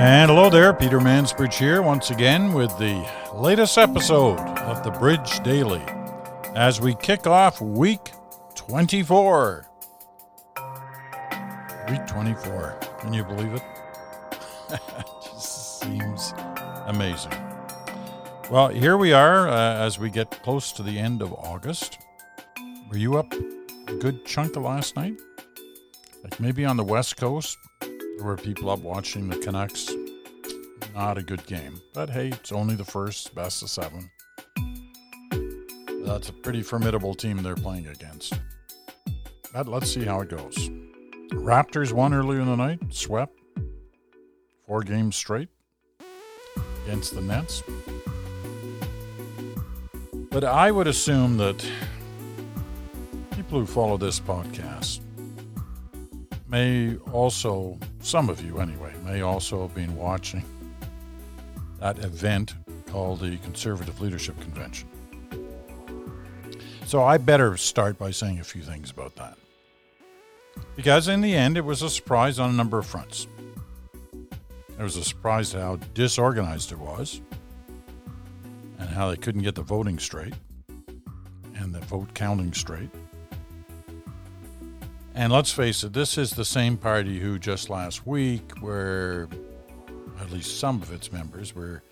And hello there, Peter Mansbridge here once again with the latest episode of the Bridge Daily as we kick off week 24. Week 24. Can you believe it? it just seems amazing. Well, here we are uh, as we get close to the end of August. Were you up a good chunk of last night? Like maybe on the West Coast, there were people up watching the Canucks. Not a good game. But hey, it's only the first, best of seven. That's a pretty formidable team they're playing against. But let's see how it goes. Raptors won earlier in the night, swept four games straight against the Nets. But I would assume that people who follow this podcast may also, some of you anyway, may also have been watching that event called the Conservative Leadership Convention. So I better start by saying a few things about that. Because in the end, it was a surprise on a number of fronts. It was a surprise how disorganized it was and how they couldn't get the voting straight and the vote counting straight. And let's face it, this is the same party who just last week, where at least some of its members were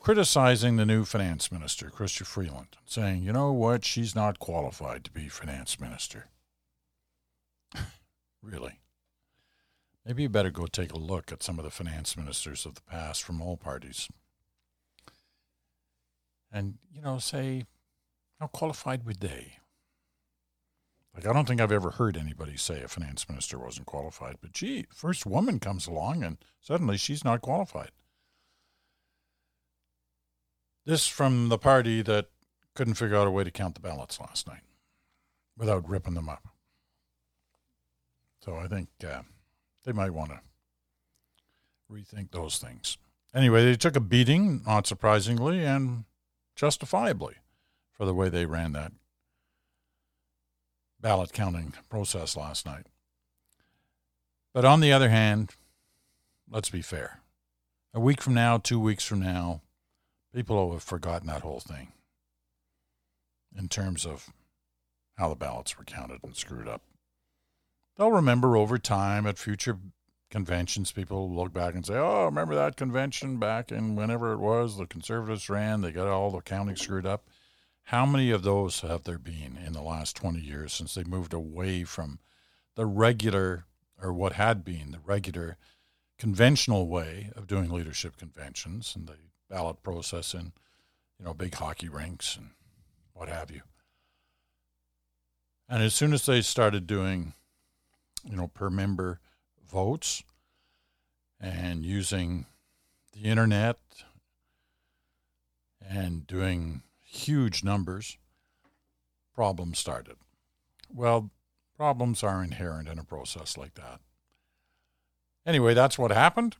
criticizing the new finance minister, Chrystia Freeland, saying, you know what, she's not qualified to be finance minister. really? Maybe you better go take a look at some of the finance ministers of the past from all parties. And, you know, say, how qualified were they? Like, I don't think I've ever heard anybody say a finance minister wasn't qualified, but gee, first woman comes along and suddenly she's not qualified. This from the party that couldn't figure out a way to count the ballots last night without ripping them up. So I think uh, they might want to rethink those things. Anyway, they took a beating, not surprisingly, and justifiably for the way they ran that ballot counting process last night. But on the other hand, let's be fair. A week from now, two weeks from now, people will have forgotten that whole thing in terms of how the ballots were counted and screwed up. They'll remember over time at future conventions, people look back and say, oh, remember that convention back in whenever it was the conservatives ran, they got all the counting screwed up. How many of those have there been in the last 20 years since they moved away from the regular, or what had been the regular conventional way of doing leadership conventions and the ballot process in, you know, big hockey rinks and what have you? And as soon as they started doing, you know, per member votes and using the internet and doing huge numbers, problems started. Well, problems are inherent in a process like that. Anyway, that's what happened,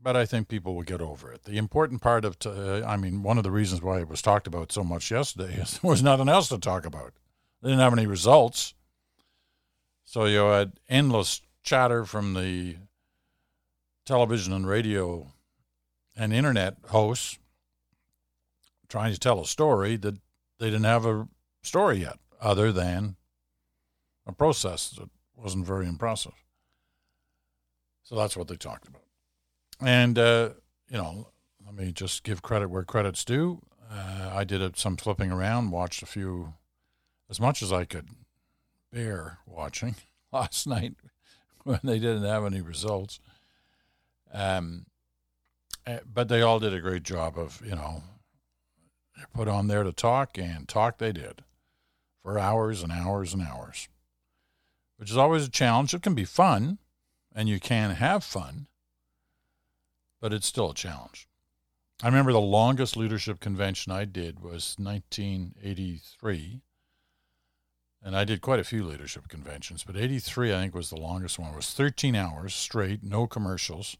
but I think people will get over it. The important part of, uh, I mean, one of the reasons why it was talked about so much yesterday is there was nothing else to talk about. They didn't have any results. So you had endless chatter from the television and radio and internet hosts trying to tell a story that they didn't have a story yet, other than a process that wasn't very impressive. So that's what they talked about. And, uh, you know, let me just give credit where credit's due. Uh, I did some flipping around, watched a few, as much as I could bear watching last night when they didn't have any results. Um, eh, but they all did a great job of, you know, put on there to talk, and talk they did for hours and hours and hours, which is always a challenge. It can be fun, and you can have fun, but it's still a challenge. I remember the longest leadership convention I did was 1983. And I did quite a few leadership conventions, but 83, I think, was the longest one. It was 13 hours straight, no commercials.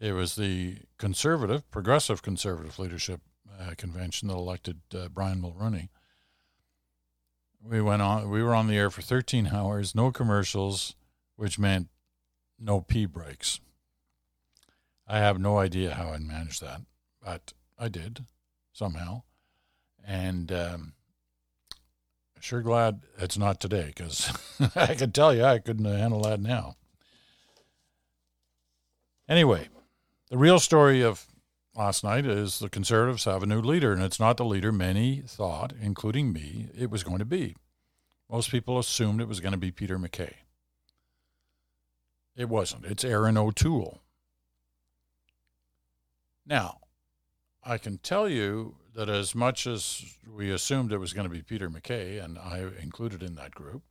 It was the conservative, progressive conservative leadership uh, convention that elected uh, Brian Mulroney. We went on. We were on the air for 13 hours, no commercials, which meant no pee breaks. I have no idea how I managed that, but I did somehow. And um, sure glad it's not today because I can tell you I couldn't handle that now. Anyway, the real story of last night is the Conservatives have a new leader, and it's not the leader many thought, including me, it was going to be. Most people assumed it was going to be Peter MacKay. It wasn't. It's Erin O'Toole. Now, I can tell you that as much as we assumed it was going to be Peter MacKay, and I included in that group,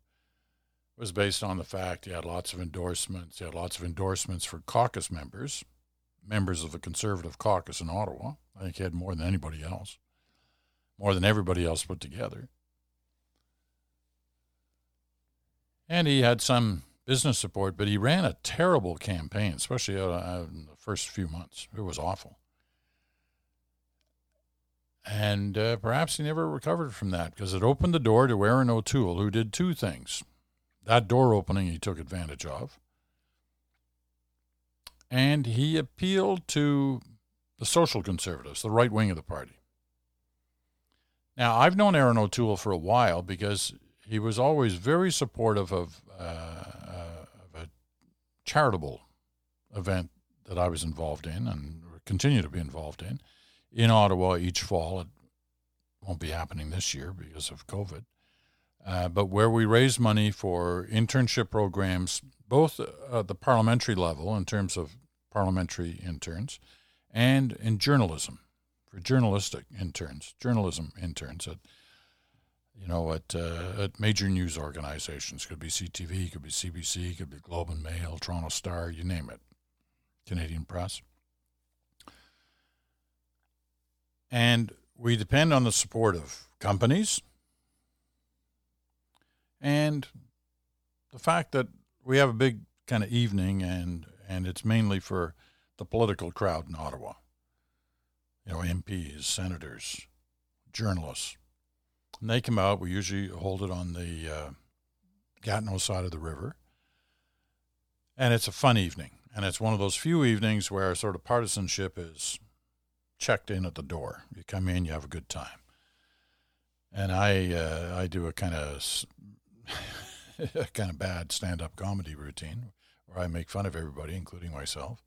was based on the fact he had lots of endorsements. He had lots of endorsements for caucus members, members of the Conservative caucus in Ottawa. I think he had more than anybody else, more than everybody else put together. And he had some business support, but he ran a terrible campaign, especially in the first few months. It was awful. And uh, perhaps he never recovered from that because it opened the door to Erin O'Toole, who did two things. That door opening he took advantage of. And he appealed to the social conservatives, the right wing of the party. Now, I've known Erin O'Toole for a while because he was always very supportive of, uh, uh, of a charitable event that I was involved in and continue to be involved in in Ottawa each fall. It won't be happening this year because of COVID. Uh, but where we raise money for internship programs, both at the parliamentary level in terms of parliamentary interns and in journalism for journalistic interns, journalism interns at you know at uh, at major news organizations. Could be CTV, could be CBC, could be Globe and Mail, Toronto Star, you name it, Canadian Press. And we depend on the support of companies and the fact that we have a big kind of evening and, and it's mainly for the political crowd in Ottawa. You know, MPs, senators, journalists. And they come out. We usually hold it on the uh, Gatineau side of the river. And it's a fun evening. And it's one of those few evenings where sort of partisanship is checked in at the door. You come in, you have a good time. And I uh, I do a kind of kind of bad stand-up comedy routine where I make fun of everybody, including myself.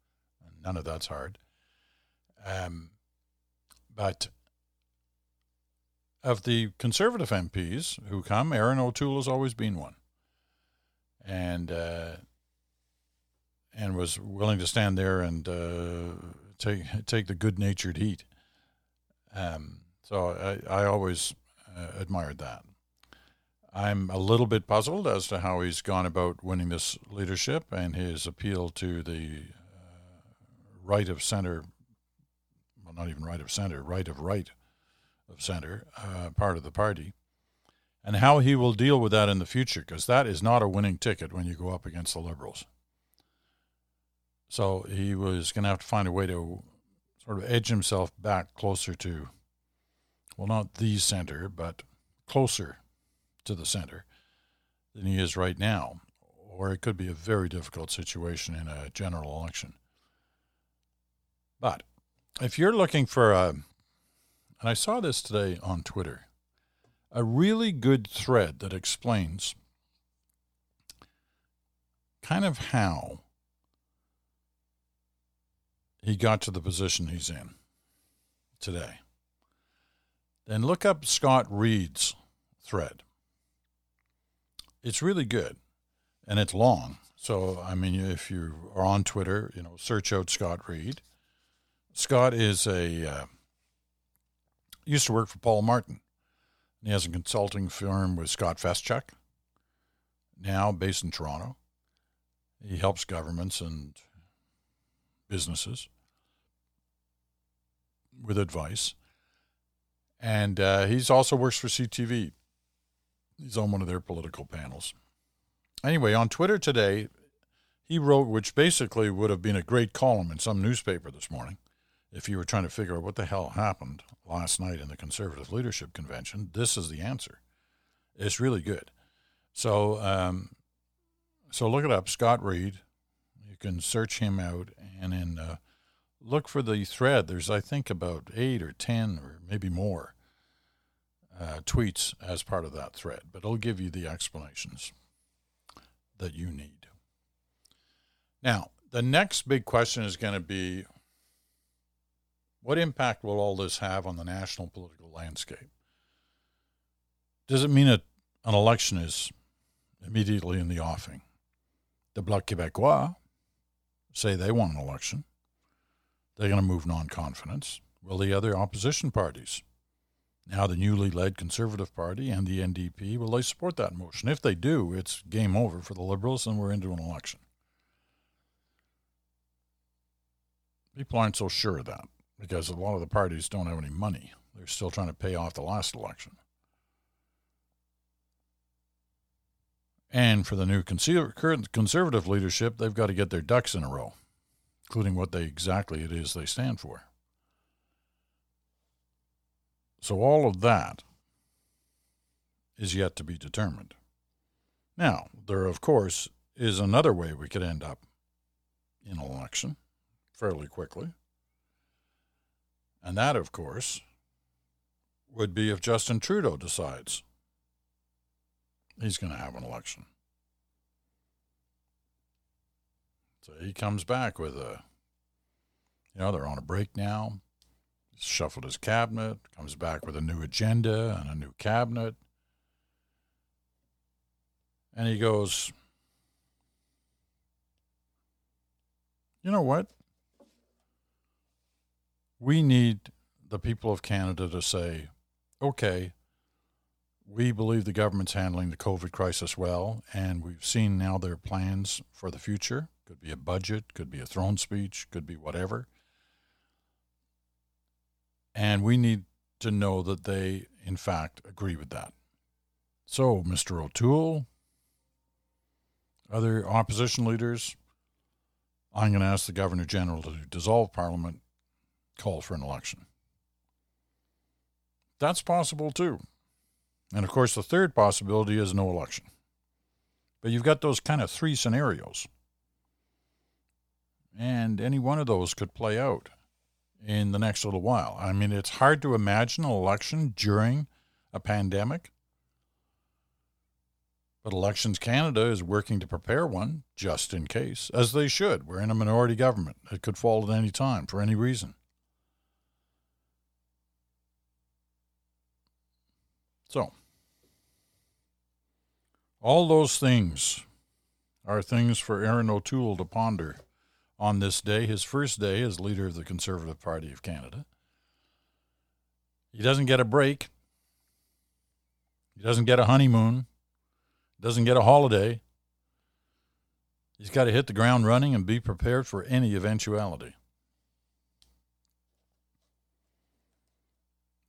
None of that's hard. Um, but of the conservative MPs who come, Erin O'Toole has always been one, and uh, and was willing to stand there and uh, take take the good natured heat. Um, so I, I always uh, admired that. I'm a little bit puzzled as to how he's gone about winning this leadership and his appeal to the uh, right of center, well, not even right of center, right of right of center uh, part of the party, and how he will deal with that in the future, because that is not a winning ticket when you go up against the Liberals. So he was going to have to find a way to sort of edge himself back closer to, well, not the center, but closer to the center than he is right now. Or it could be a very difficult situation in a general election. But if you're looking for a, and I saw this today on Twitter, a really good thread that explains kind of how he got to the position he's in today. Then look up Scott Reid's thread. It's really good and it's long. So, I mean, if you are on Twitter, you know, search out Scott Reid. Scott is a, uh, used to work for Paul Martin. He has a consulting firm with Scott Feschuk, now based in Toronto. He helps governments and businesses with advice. And uh, he's also works for CTV. He's on one of their political panels. Anyway, on Twitter today, he wrote, which basically would have been a great column in some newspaper this morning if you were trying to figure out what the hell happened last night in the Conservative Leadership Convention. This is the answer. It's really good. So, um, so look it up, Scott Reid. You can search him out, and in uh, look for the thread. There's, I think, about eight or 10 or maybe more uh, tweets as part of that thread, but it'll give you the explanations that you need. Now, the next big question is going to be what impact will all this have on the national political landscape? Does it mean that an election is immediately in the offing? The Bloc Québécois say they want an election. They're going to move non confidence. Will the other opposition parties, now the newly led Conservative Party and the NDP, will they support that motion? If they do, it's game over for the Liberals and we're into an election. People aren't so sure of that because a lot of the parties don't have any money. They're still trying to pay off the last election. And for the new current conservative leadership, they've got to get their ducks in a row, including what they exactly it is they stand for. So all of that is yet to be determined. Now, there, of course, is another way we could end up in an election fairly quickly. And that, of course, would be if Justin Trudeau decides he's going to have an election. So he comes back with a, you know, they're on a break now. Shuffled his cabinet, comes back with a new agenda and a new cabinet. And he goes, you know what? We need the people of Canada to say, okay, we believe the government's handling the COVID crisis well, and we've seen now their plans for the future. Could be a budget, could be a throne speech, could be whatever. And we need to know that they, in fact, agree with that. So, Mr. O'Toole, other opposition leaders, I'm going to ask the Governor General to dissolve Parliament, call for an election. That's possible too. And of course, the third possibility is no election. But you've got those kind of three scenarios. And any one of those could play out in the next little while. I mean, it's hard to imagine an election during a pandemic. But Elections Canada is working to prepare one just in case, as they should. We're in a minority government. It could fall at any time for any reason. So, all those things are things for Erin O'Toole to ponder on this day, his first day as leader of the Conservative Party of Canada. He doesn't get a break. He doesn't get a honeymoon. Doesn't get a holiday. He's got to hit the ground running and be prepared for any eventuality.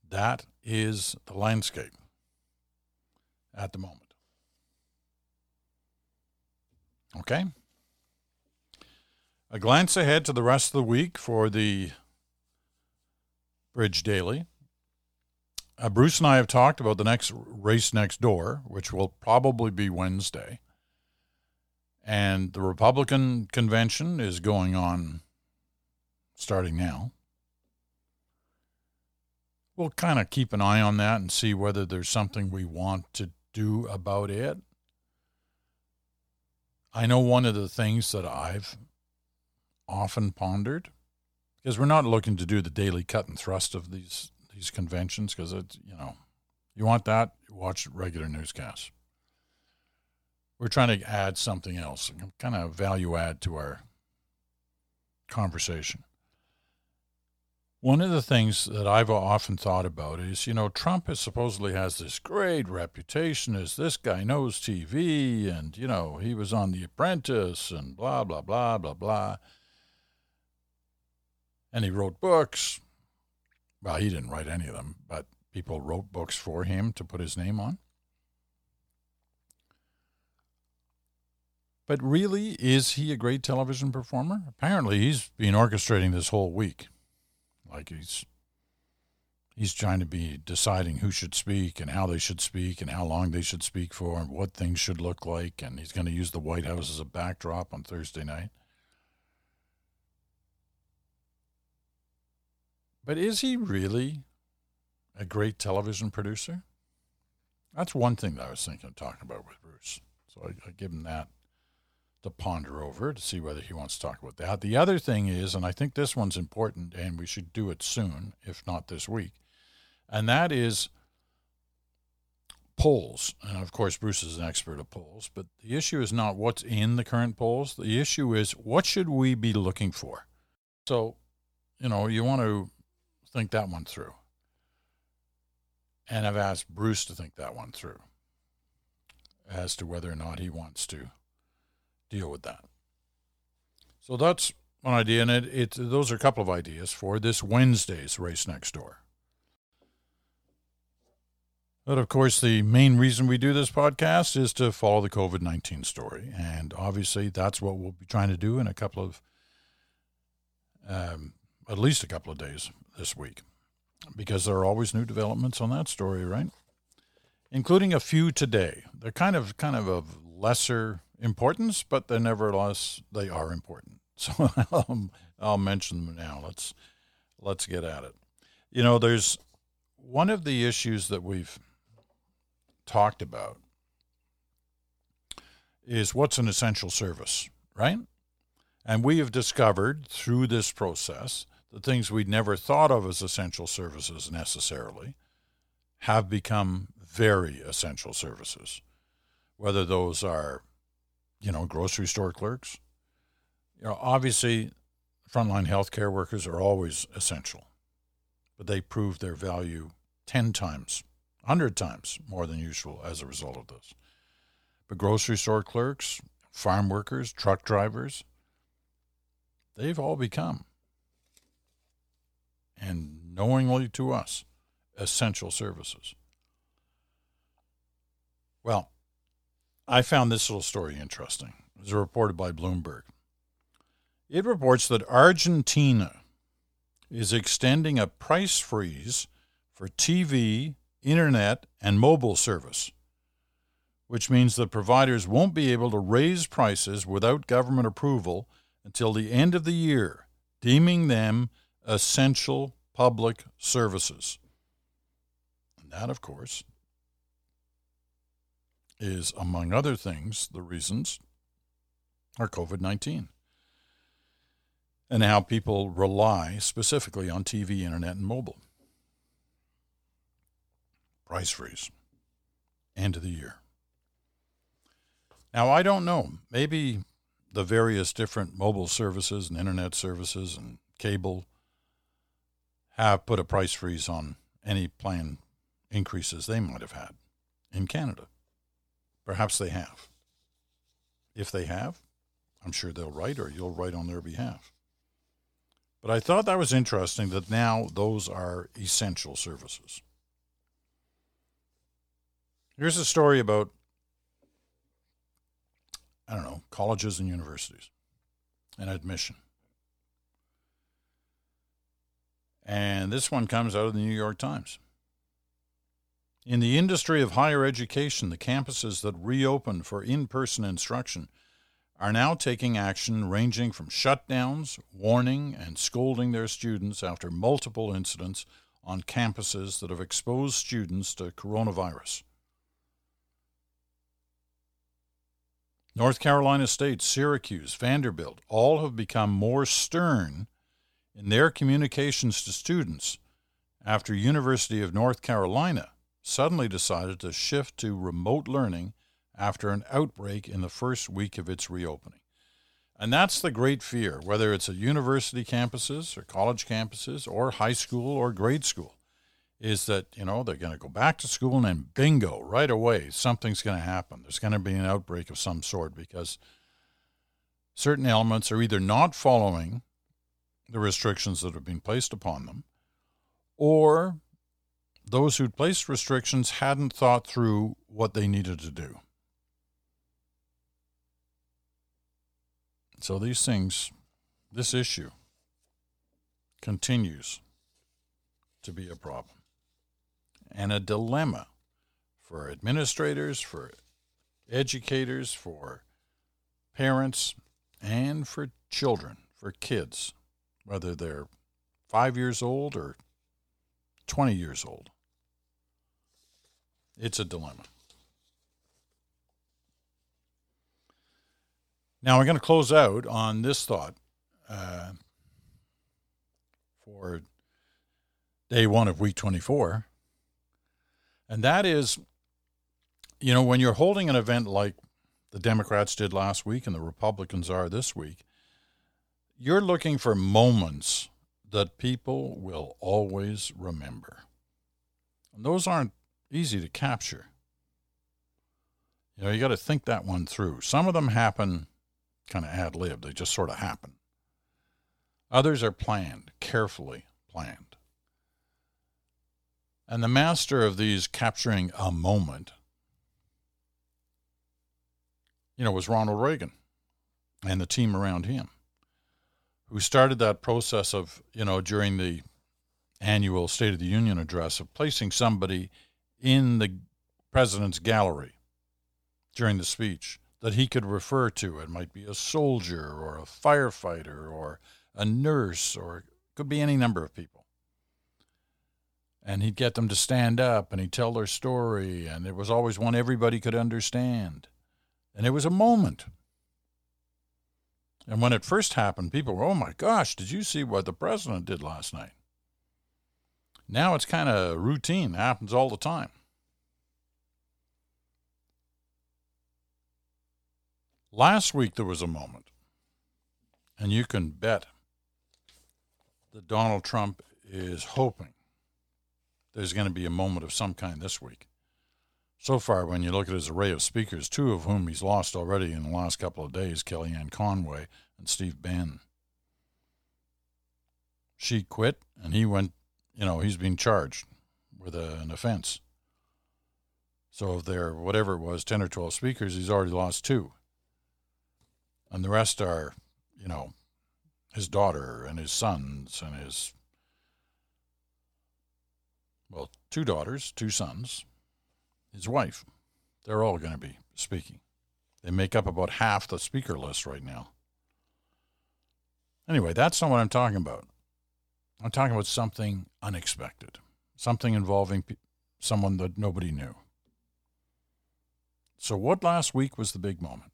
That is the landscape at the moment. Okay. A glance ahead to the rest of the week for the Bridge Daily. Uh, Bruce and I have talked about the next race next door, which will probably be Wednesday. And the Republican convention is going on starting now. We'll kind of keep an eye on that and see whether there's something we want to do about it. I know one of the things that I've often pondered, because we're not looking to do the daily cut and thrust of these these conventions, because it's you know, you want that, watch regular newscasts. We're trying to add something else, kind of value add to our conversation. One of the things that I've often thought about is, you know, Trump is supposedly has this great reputation as this guy knows TV and, you know, he was on The Apprentice and blah, blah, blah, blah, blah. And he wrote books. Well, he didn't write any of them, but people wrote books for him to put his name on. But really, is he a great television performer? Apparently, he's been orchestrating this whole week. Like he's he's trying to be deciding who should speak and how they should speak and how long they should speak for and what things should look like and he's going to use the White House as a backdrop on Thursday night. But is he really a great television producer? That's one thing that I was thinking of talking about with Bruce. So I, I give him that to ponder over to see whether he wants to talk about that. The other thing is, and I think this one's important and we should do it soon, if not this week, and that is polls. And of course, Bruce is an expert of polls, but the issue is not what's in the current polls. The issue is what should we be looking for? So, you know, you want to think that one through. And I've asked Bruce to think that one through as to whether or not he wants to deal with that. So that's one idea, and it, it those are a couple of ideas for this Wednesday's race next door. But of course, the main reason we do this podcast is to follow the COVID 19 story. And obviously, that's what we'll be trying to do in a couple of, um, at least a couple of days this week, because there are always new developments on that story, right? Including a few today. They're kind of, kind of of lesser importance, but they're nevertheless, they are important. So I'll, I'll mention them now. Let's, let's get at it. You know, there's one of the issues that we've talked about is what's an essential service, right? And we have discovered through this process the things we'd never thought of as essential services necessarily have become very essential services. Whether those are, you know, grocery store clerks, you know, obviously frontline healthcare workers are always essential, but they prove their value 10 times 100 times more than usual as a result of this. But grocery store clerks, farm workers, truck drivers, they've all become, and knowingly to us, essential services. Well, I found this little story interesting. It was reported by Bloomberg. It reports that Argentina is extending a price freeze for TV internet, and mobile service, which means that providers won't be able to raise prices without government approval until the end of the year, deeming them essential public services. And that, of course, is, among other things, the reasons are COVID 19 and how people rely specifically on TV, internet, and mobile price freeze, end of the year. Now, I don't know. Maybe the various different mobile services and internet services and cable have put a price freeze on any plan increases they might have had in Canada. Perhaps they have. If they have, I'm sure they'll write or you'll write on their behalf. But I thought that was interesting that now those are essential services. Here's a story about, I don't know, colleges and universities and admission. And this one comes out of the New York Times. In the industry of higher education, the campuses that reopened for in person instruction are now taking action ranging from shutdowns, warning, and scolding their students after multiple incidents on campuses that have exposed students to coronavirus. North Carolina State, Syracuse, Vanderbilt all have become more stern in their communications to students after University of North Carolina suddenly decided to shift to remote learning after an outbreak in the first week of its reopening. And that's the great fear, whether it's at university campuses or college campuses or high school or grade school is that you know they're going to go back to school and then bingo right away something's going to happen there's going to be an outbreak of some sort because certain elements are either not following the restrictions that have been placed upon them or those who'd placed restrictions hadn't thought through what they needed to do. So these things this issue continues to be a problem and a dilemma for administrators, for educators, for parents, and for children, for kids, whether they're five years old or 20 years old. It's a dilemma. Now, we're going to close out on this thought uh, for day one of week 24. And that is, you know, when you're holding an event like the Democrats did last week and the Republicans are this week, you're looking for moments that people will always remember. And those aren't easy to capture. You know, you got to think that one through. Some of them happen kind of ad lib, they just sort of happen. Others are planned, carefully planned. And the master of these capturing a moment, you know, was Ronald Reagan and the team around him who started that process of, you know, during the annual State of the Union address of placing somebody in the president's gallery during the speech that he could refer to. It might be a soldier or a firefighter or a nurse or it could be any number of people. And he'd get them to stand up and he'd tell their story, and it was always one everybody could understand. And it was a moment. And when it first happened, people were, oh my gosh, did you see what the president did last night? Now it's kind of routine, happens all the time. Last week there was a moment, and you can bet that Donald Trump is hoping there's going to be a moment of some kind this week. So far, when you look at his array of speakers, two of whom he's lost already in the last couple of days Kellyanne Conway and Steve Bannon. She quit, and he went, you know, he's being charged with a, an offense. So if there, whatever it was, 10 or 12 speakers, he's already lost two. And the rest are, you know, his daughter and his sons and his, well, two daughters, two sons, his wife. They're all going to be speaking. They make up about half the speaker list right now. Anyway, that's not what I'm talking about. I'm talking about something unexpected, something involving pe- someone that nobody knew. So, what last week was the big moment?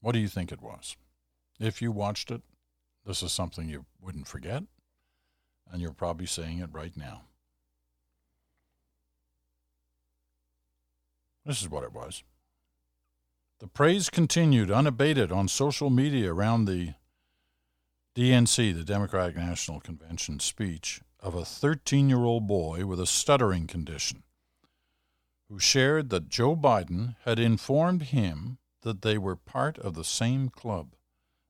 What do you think it was? If you watched it, this is something you wouldn't forget, and you're probably saying it right now. This is what it was. The praise continued unabated on social media around the DNC, the Democratic National Convention speech of a 13 year old boy with a stuttering condition who shared that Joe Biden had informed him that they were part of the same club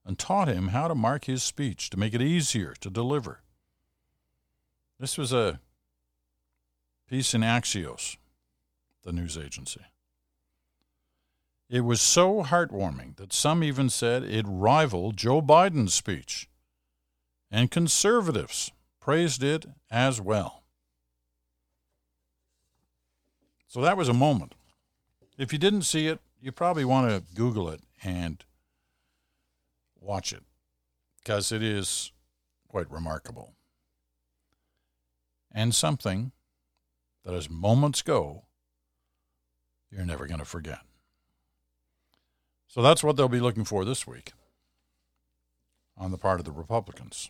and taught him how to mark his speech to make it easier to deliver. This was a piece in Axios, the news agency. It was so heartwarming that some even said it rivaled Joe Biden's speech, and conservatives praised it as well. So that was a moment. If you didn't see it, you probably want to Google it and watch it because it is quite remarkable. And something that as moments go, you're never going to forget. So that's what they'll be looking for this week on the part of the Republicans.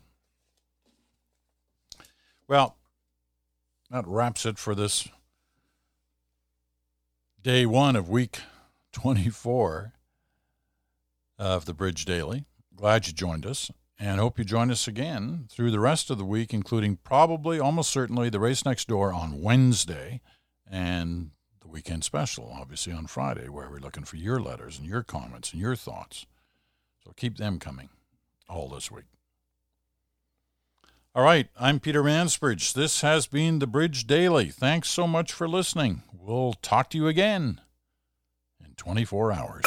Well, that wraps it for this day one of week 24 of the Bridge Daily. Glad you joined us and hope you join us again through the rest of the week, including probably, almost certainly, the race next door on Wednesday and weekend special, obviously, on Friday, where we're looking for your letters and your comments and your thoughts. So keep them coming all this week. All right, I'm Peter Mansbridge. This has been the Bridge Daily. Thanks so much for listening. We'll talk to you again in 24 hours.